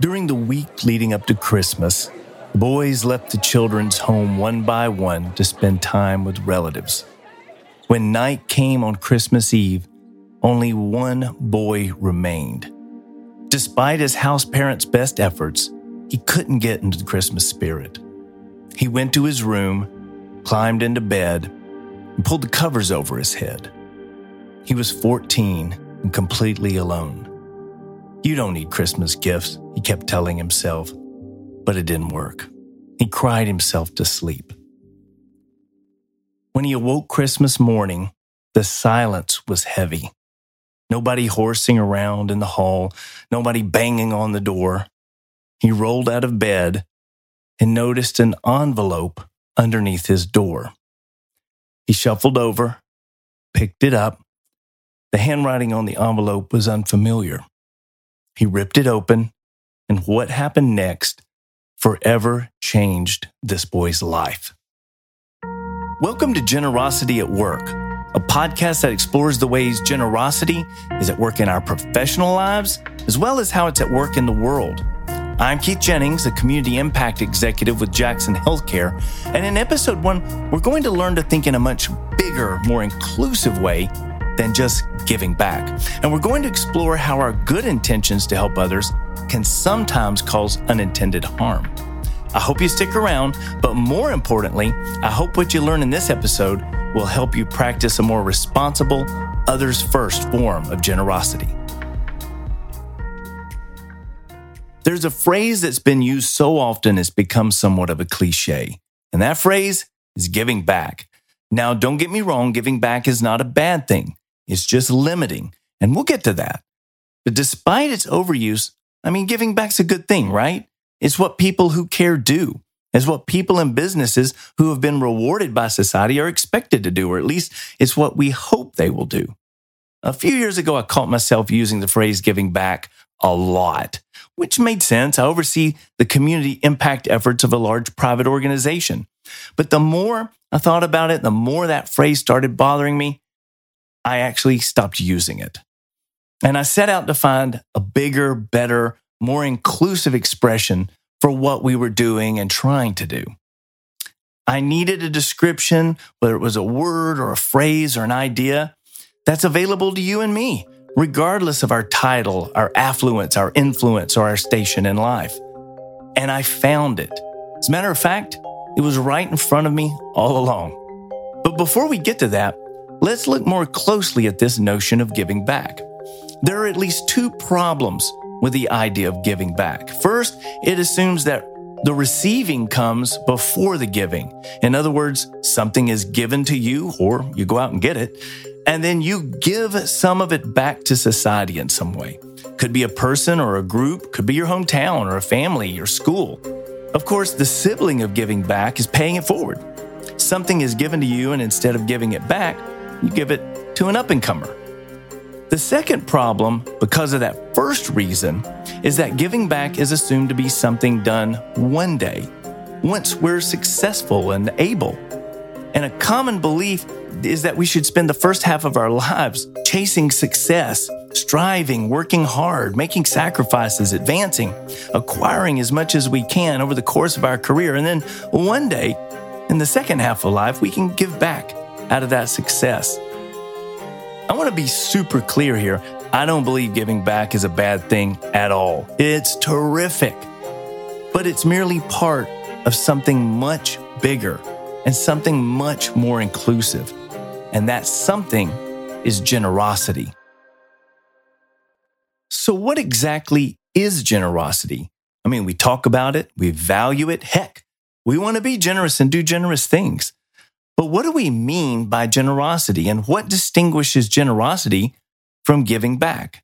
During the week leading up to Christmas, the boys left the children's home one by one to spend time with relatives. When night came on Christmas Eve, only one boy remained. Despite his house parents' best efforts, he couldn't get into the Christmas spirit. He went to his room, climbed into bed, and pulled the covers over his head. He was 14 and completely alone. You don't need Christmas gifts, he kept telling himself, but it didn't work. He cried himself to sleep. When he awoke Christmas morning, the silence was heavy. Nobody horsing around in the hall, nobody banging on the door. He rolled out of bed and noticed an envelope underneath his door. He shuffled over, picked it up. The handwriting on the envelope was unfamiliar. He ripped it open, and what happened next forever changed this boy's life. Welcome to Generosity at Work, a podcast that explores the ways generosity is at work in our professional lives, as well as how it's at work in the world. I'm Keith Jennings, a community impact executive with Jackson Healthcare. And in episode one, we're going to learn to think in a much bigger, more inclusive way than just giving back. And we're going to explore how our good intentions to help others can sometimes cause unintended harm. I hope you stick around, but more importantly, I hope what you learn in this episode will help you practice a more responsible, others first form of generosity. There's a phrase that's been used so often it's become somewhat of a cliche, and that phrase is giving back. Now, don't get me wrong, giving back is not a bad thing. It's just limiting. And we'll get to that. But despite its overuse, I mean, giving back's a good thing, right? It's what people who care do. It's what people and businesses who have been rewarded by society are expected to do, or at least it's what we hope they will do. A few years ago, I caught myself using the phrase giving back a lot, which made sense. I oversee the community impact efforts of a large private organization. But the more I thought about it, the more that phrase started bothering me. I actually stopped using it. And I set out to find a bigger, better, more inclusive expression for what we were doing and trying to do. I needed a description, whether it was a word or a phrase or an idea, that's available to you and me, regardless of our title, our affluence, our influence, or our station in life. And I found it. As a matter of fact, it was right in front of me all along. But before we get to that, Let's look more closely at this notion of giving back. There are at least two problems with the idea of giving back. First, it assumes that the receiving comes before the giving. In other words, something is given to you, or you go out and get it, and then you give some of it back to society in some way. Could be a person or a group, could be your hometown or a family or school. Of course, the sibling of giving back is paying it forward. Something is given to you, and instead of giving it back, you give it to an up and comer. The second problem, because of that first reason, is that giving back is assumed to be something done one day, once we're successful and able. And a common belief is that we should spend the first half of our lives chasing success, striving, working hard, making sacrifices, advancing, acquiring as much as we can over the course of our career. And then one day, in the second half of life, we can give back out of that success. I want to be super clear here. I don't believe giving back is a bad thing at all. It's terrific, but it's merely part of something much bigger and something much more inclusive. And that something is generosity. So, what exactly is generosity? I mean, we talk about it, we value it. Heck, we want to be generous and do generous things. But what do we mean by generosity and what distinguishes generosity from giving back?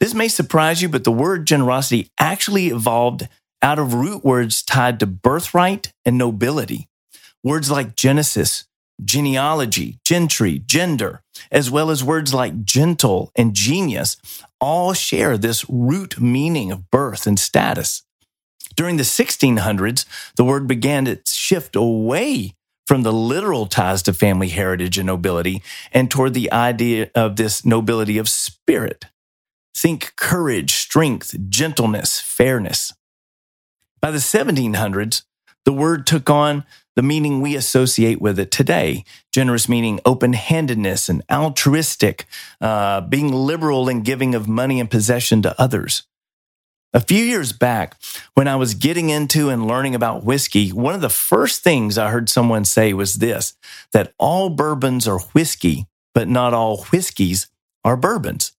This may surprise you, but the word generosity actually evolved out of root words tied to birthright and nobility. Words like Genesis, genealogy, gentry, gender, as well as words like gentle and genius, all share this root meaning of birth and status. During the 1600s, the word began to shift away from the literal ties to family heritage and nobility and toward the idea of this nobility of spirit. Think courage, strength, gentleness, fairness. By the 1700s, the word took on the meaning we associate with it today. Generous meaning open handedness and altruistic, uh, being liberal in giving of money and possession to others. A few years back, when I was getting into and learning about whiskey, one of the first things I heard someone say was this that all bourbons are whiskey, but not all whiskeys are bourbons.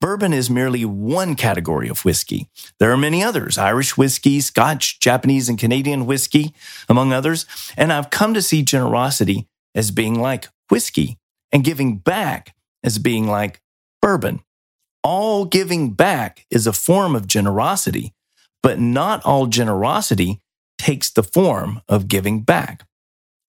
Bourbon is merely one category of whiskey. There are many others Irish whiskey, Scotch, Japanese, and Canadian whiskey, among others. And I've come to see generosity as being like whiskey and giving back as being like bourbon. All giving back is a form of generosity, but not all generosity takes the form of giving back.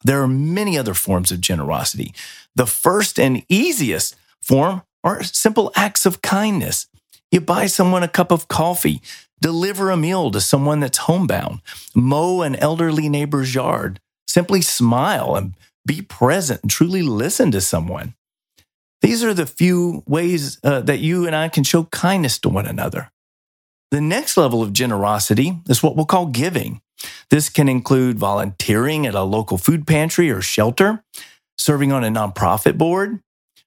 There are many other forms of generosity. The first and easiest form are simple acts of kindness. You buy someone a cup of coffee, deliver a meal to someone that's homebound, mow an elderly neighbor's yard, simply smile and be present and truly listen to someone. These are the few ways uh, that you and I can show kindness to one another. The next level of generosity is what we'll call giving. This can include volunteering at a local food pantry or shelter, serving on a nonprofit board,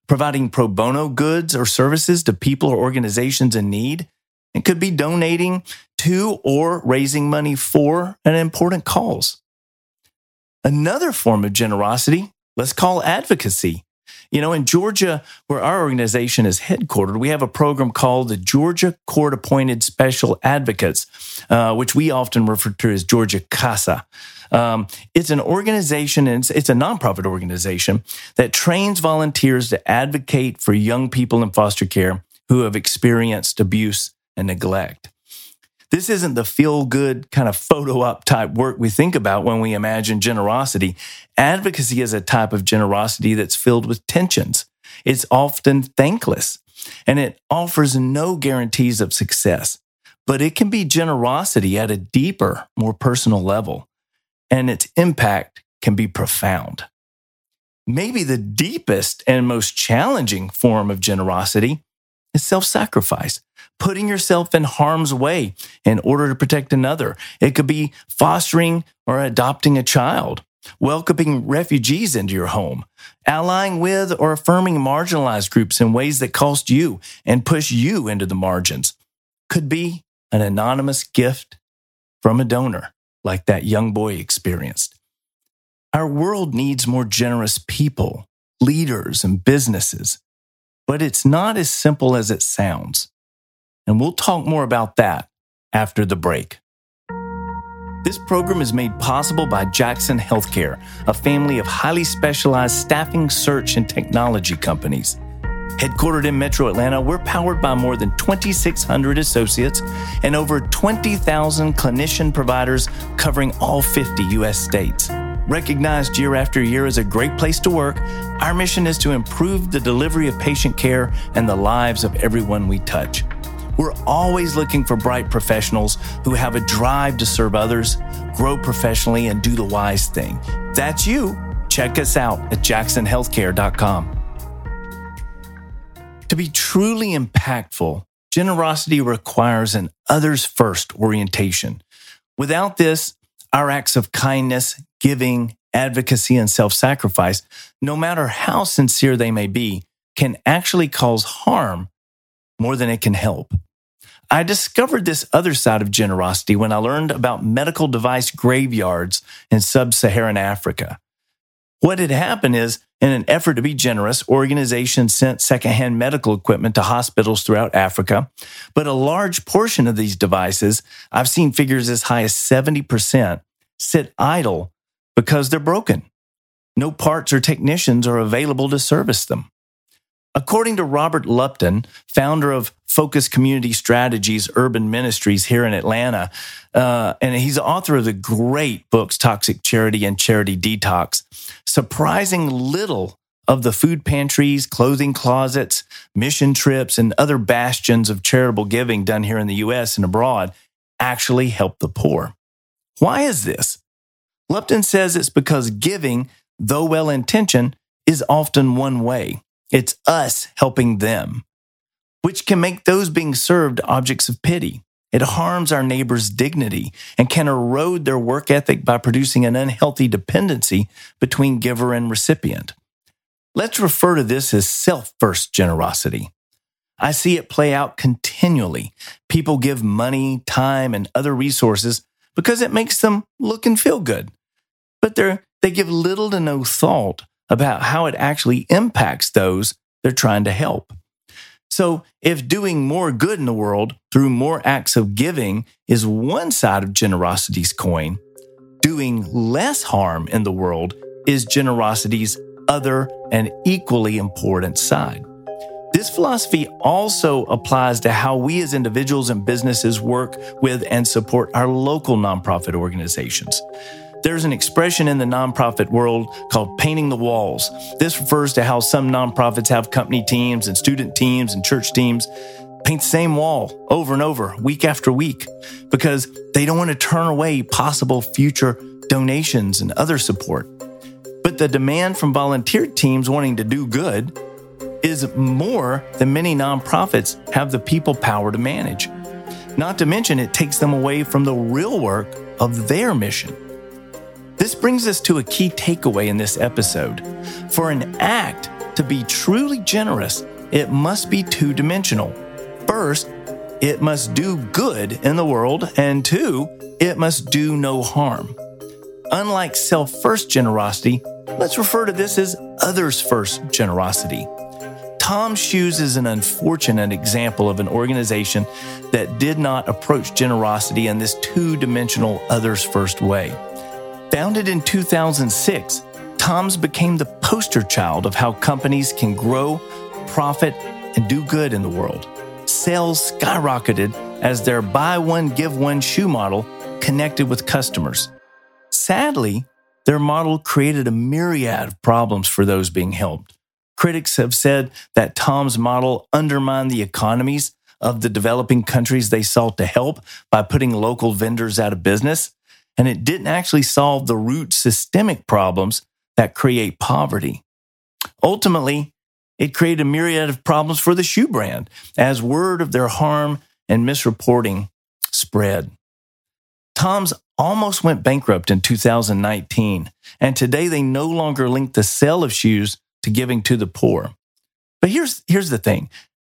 providing pro bono goods or services to people or organizations in need. It could be donating to or raising money for an important cause. Another form of generosity, let's call advocacy. You know, in Georgia, where our organization is headquartered, we have a program called the Georgia Court Appointed Special Advocates, uh, which we often refer to as Georgia CASA. Um, it's an organization, and it's, it's a nonprofit organization that trains volunteers to advocate for young people in foster care who have experienced abuse and neglect. This isn't the feel good kind of photo up type work we think about when we imagine generosity. Advocacy is a type of generosity that's filled with tensions. It's often thankless and it offers no guarantees of success, but it can be generosity at a deeper, more personal level, and its impact can be profound. Maybe the deepest and most challenging form of generosity is self sacrifice, putting yourself in harm's way in order to protect another. It could be fostering or adopting a child, welcoming refugees into your home, allying with or affirming marginalized groups in ways that cost you and push you into the margins. Could be an anonymous gift from a donor, like that young boy experienced. Our world needs more generous people, leaders, and businesses but it's not as simple as it sounds. And we'll talk more about that after the break. This program is made possible by Jackson Healthcare, a family of highly specialized staffing, search, and technology companies. Headquartered in metro Atlanta, we're powered by more than 2,600 associates and over 20,000 clinician providers covering all 50 U.S. states. Recognized year after year as a great place to work, our mission is to improve the delivery of patient care and the lives of everyone we touch. We're always looking for bright professionals who have a drive to serve others, grow professionally, and do the wise thing. that's you. Check us out at jacksonhealthcare.com. To be truly impactful, generosity requires an others first orientation. Without this, our acts of kindness, giving, advocacy, and self sacrifice, no matter how sincere they may be, can actually cause harm more than it can help. I discovered this other side of generosity when I learned about medical device graveyards in sub Saharan Africa. What had happened is, in an effort to be generous, organizations sent secondhand medical equipment to hospitals throughout Africa. But a large portion of these devices, I've seen figures as high as 70%, sit idle because they're broken. No parts or technicians are available to service them. According to Robert Lupton, founder of Focused Community Strategies Urban Ministries here in Atlanta, uh, and he's author of the great books Toxic Charity and Charity Detox, surprising little of the food pantries, clothing closets, mission trips, and other bastions of charitable giving done here in the US and abroad actually help the poor. Why is this? Lupton says it's because giving, though well intentioned, is often one way. It's us helping them. which can make those being served objects of pity. It harms our neighbor's dignity and can erode their work ethic by producing an unhealthy dependency between giver and recipient. Let's refer to this as self first generosity. I see it play out continually. People give money, time, and other resources because it makes them look and feel good. But they give little to no thought about how it actually impacts those they're trying to help. So, if doing more good in the world through more acts of giving is one side of generosity's coin, doing less harm in the world is generosity's other and equally important side. This philosophy also applies to how we as individuals and businesses work with and support our local nonprofit organizations. There's an expression in the nonprofit world called painting the walls. This refers to how some nonprofits have company teams and student teams and church teams paint the same wall over and over, week after week, because they don't want to turn away possible future donations and other support. But the demand from volunteer teams wanting to do good is more than many nonprofits have the people power to manage. Not to mention, it takes them away from the real work of their mission. This brings us to a key takeaway in this episode. For an act to be truly generous, it must be two dimensional. First, it must do good in the world, and two, it must do no harm. Unlike self first generosity, let's refer to this as others first generosity. Tom Shoes is an unfortunate example of an organization that did not approach generosity in this two dimensional others first way. Founded in 2006, Tom's became the poster child of how companies can grow, profit, and do good in the world. Sales skyrocketed as their buy one, give one shoe model connected with customers. Sadly, their model created a myriad of problems for those being helped. Critics have said that Tom's model undermined the economies of the developing countries they sought to help by putting local vendors out of business and it didn't actually solve the root systemic problems that create poverty. Ultimately, it created a myriad of problems for the shoe brand as word of their harm and misreporting spread. Tom's almost went bankrupt in 2019, and today they no longer link the sale of shoes to giving to the poor. But here's, here's the thing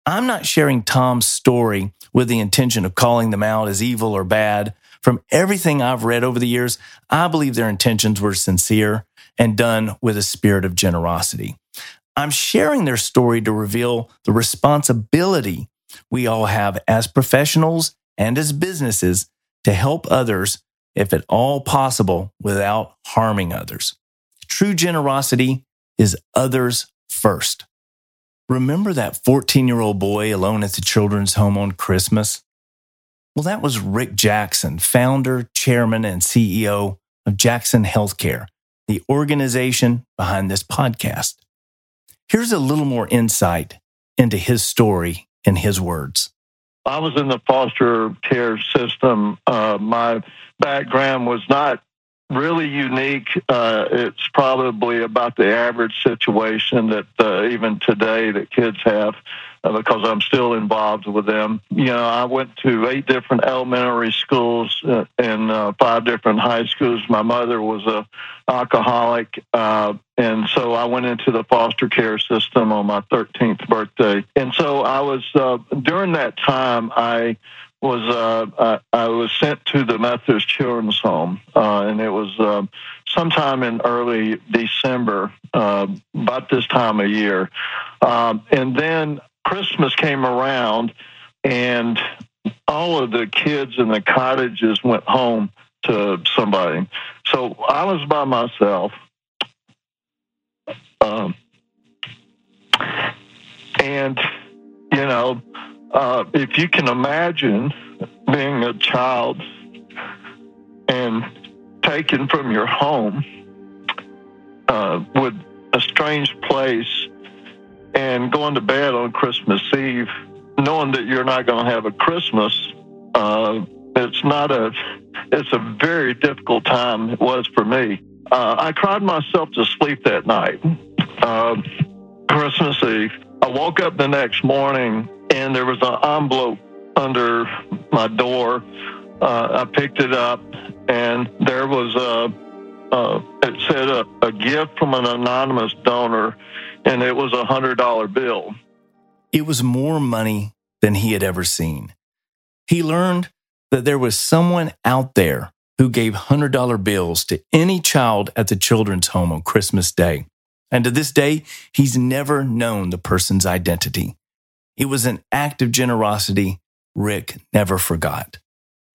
I'm not sharing Tom's story with the intention of calling them out as evil or bad from everything I've read over the years, I believe their intentions were sincere and done with a spirit of generosity. I'm sharing their story to reveal the responsibility we all have as professionals and as businesses to help others, if at all possible, without harming others. True generosity is others first. Remember that 14 year old boy alone at the children's home on Christmas? Well, that was Rick Jackson, founder, chairman, and CEO of Jackson Healthcare, the organization behind this podcast. Here's a little more insight into his story in his words. I was in the foster care system. Uh, my background was not really unique. Uh, it's probably about the average situation that uh, even today that kids have uh, because I'm still involved with them. You know, I went to eight different elementary schools uh, and uh, five different high schools. My mother was a alcoholic, uh, and so I went into the foster care system on my 13th birthday. And so I was during that time I was uh, I, I, was sent to the Methodist Children's Home, uh, and it was uh, sometime in early December, uh, about this time of year. Um, and then Christmas came around, and all of the kids in the cottages went home to somebody. So I was by myself. Um, and, you know, uh, if you can imagine being a child and taken from your home uh, with a strange place and going to bed on Christmas Eve, knowing that you're not going to have a Christmas, uh, it's not a, it's a very difficult time. It was for me. Uh, I cried myself to sleep that night, uh, Christmas Eve. I woke up the next morning and there was an envelope under my door. Uh, I picked it up, and there was a, uh, it said a, a gift from an anonymous donor, and it was a hundred dollar bill. It was more money than he had ever seen. He learned that there was someone out there who gave $100 bills to any child at the children's home on Christmas Day. And to this day, he's never known the person's identity. It was an act of generosity Rick never forgot.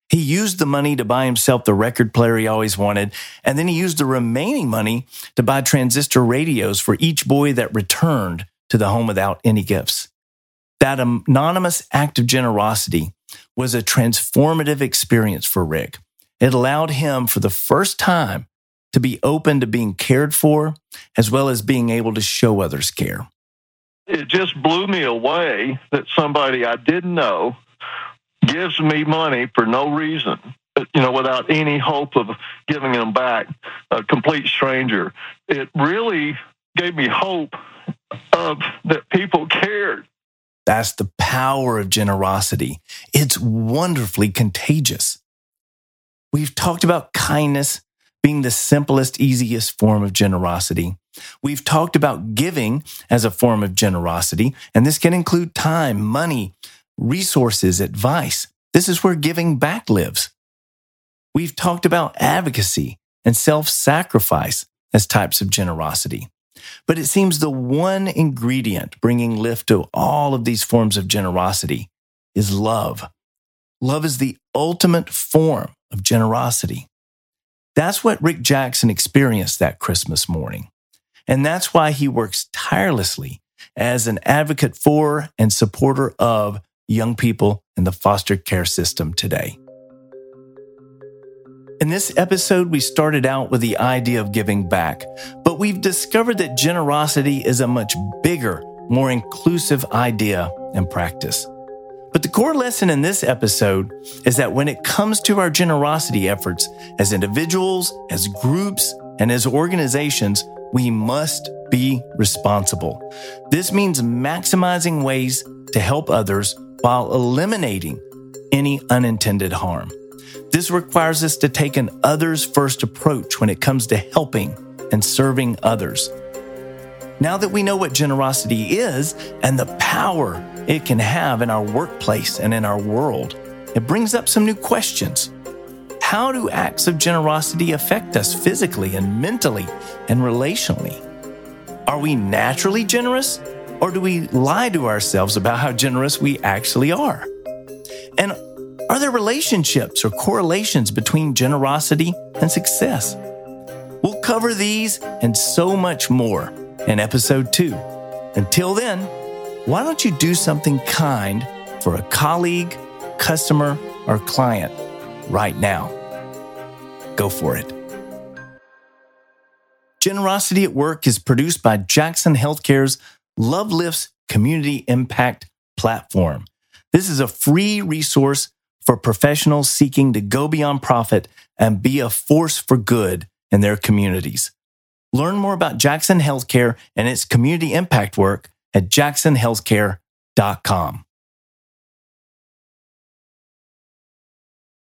He used the money to buy himself the record player he always wanted, and then he used the remaining money to buy transistor radios for each boy that returned to the home without any gifts. That anonymous act of generosity was a transformative experience for Rick. It allowed him for the first time to be open to being cared for, as well as being able to show others care. It just blew me away that somebody I didn't know gives me money for no reason, you know, without any hope of giving them back, a complete stranger. It really gave me hope of that people cared. That's the power of generosity. It's wonderfully contagious. We've talked about kindness being the simplest, easiest form of generosity. We've talked about giving as a form of generosity, and this can include time, money, resources, advice. This is where giving back lives. We've talked about advocacy and self sacrifice as types of generosity. But it seems the one ingredient bringing lift to all of these forms of generosity is love. Love is the ultimate form of generosity. That's what Rick Jackson experienced that Christmas morning. And that's why he works tirelessly as an advocate for and supporter of young people in the foster care system today. In this episode, we started out with the idea of giving back, but we've discovered that generosity is a much bigger, more inclusive idea and practice. But the core lesson in this episode is that when it comes to our generosity efforts as individuals, as groups, and as organizations, we must be responsible. This means maximizing ways to help others while eliminating any unintended harm. This requires us to take an others first approach when it comes to helping and serving others. Now that we know what generosity is and the power it can have in our workplace and in our world, it brings up some new questions. How do acts of generosity affect us physically and mentally and relationally? Are we naturally generous or do we lie to ourselves about how generous we actually are? And are there relationships or correlations between generosity and success? We'll cover these and so much more in episode two. Until then, why don't you do something kind for a colleague, customer, or client right now? Go for it. Generosity at Work is produced by Jackson Healthcare's LoveLifts Community Impact Platform. This is a free resource for professionals seeking to go beyond profit and be a force for good in their communities. Learn more about Jackson Healthcare and its community impact work at jacksonhealthcare.com.